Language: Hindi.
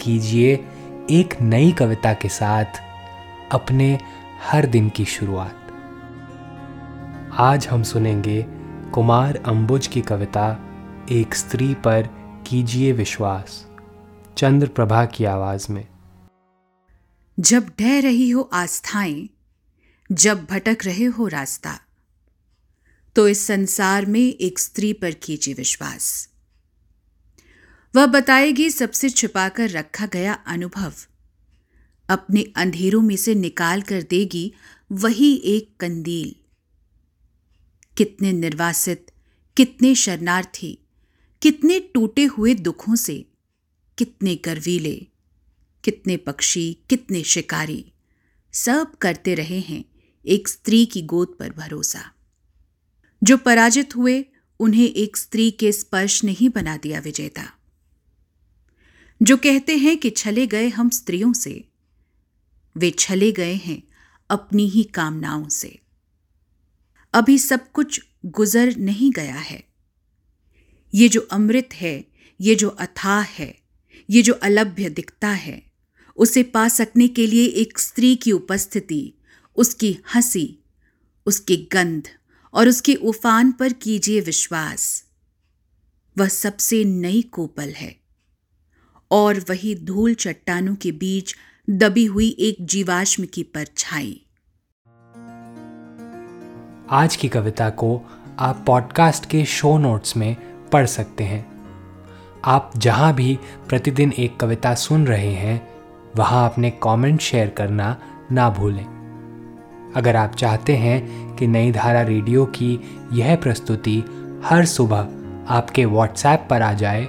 कीजिए एक नई कविता के साथ अपने हर दिन की शुरुआत। आज हम सुनेंगे कुमार अंबुज की कविता, एक स्त्री पर कीजिए विश्वास चंद्र प्रभा की आवाज़ में। जब ढह रही हो आस्थाएँ, जब भटक रहे हो रास्ता तो इस संसार में एक स्त्री पर कीजिए विश्वास। वह बताएगी, सबसे छिपाकर रखा गया अनुभव। अपने अंधेरों में से निकाल कर देगी वही एक कंदील। कितने निर्वासित, कितने शरणार्थी, कितने टूटे हुए दुखों से, कितने गर्वीले कितने पक्षी, कितने शिकारी, सब करते रहे हैं एक स्त्री की गोद पर भरोसा। जो पराजित हुए, उन्हें एक स्त्री के स्पर्श ने ही बना दिया विजेता। जो कहते हैं कि छले गए हम स्त्रियों से। वे छले गए हैं अपनी ही कामनाओं से। अभी सब कुछ गुजर नहीं गया है। ये जो अमृत है, ये जो अथाह है, ये जो अलभ्य दिखता है, उसे पा सकने के लिए एक स्त्री की उपस्थिति, उसकी हँसी, उसकी गंध और उसके उफान पर कीजिए विश्वास। वह सबसे नई कोपल है। और वही धूल चट्टानों के बीच दबी हुई एक जीवाश्म की परछाई। आज की कविता को आप पॉडकास्ट के शो नोट्स में पढ़ सकते हैं। आप जहाँ भी प्रतिदिन एक कविता सुन रहे हैं, वहाँ अपने कमेंट शेयर करना ना भूलें। अगर आप चाहते हैं कि नई धारा रेडियो की यह प्रस्तुति हर सुबह आपके व्हाट्सएप पर आ जाए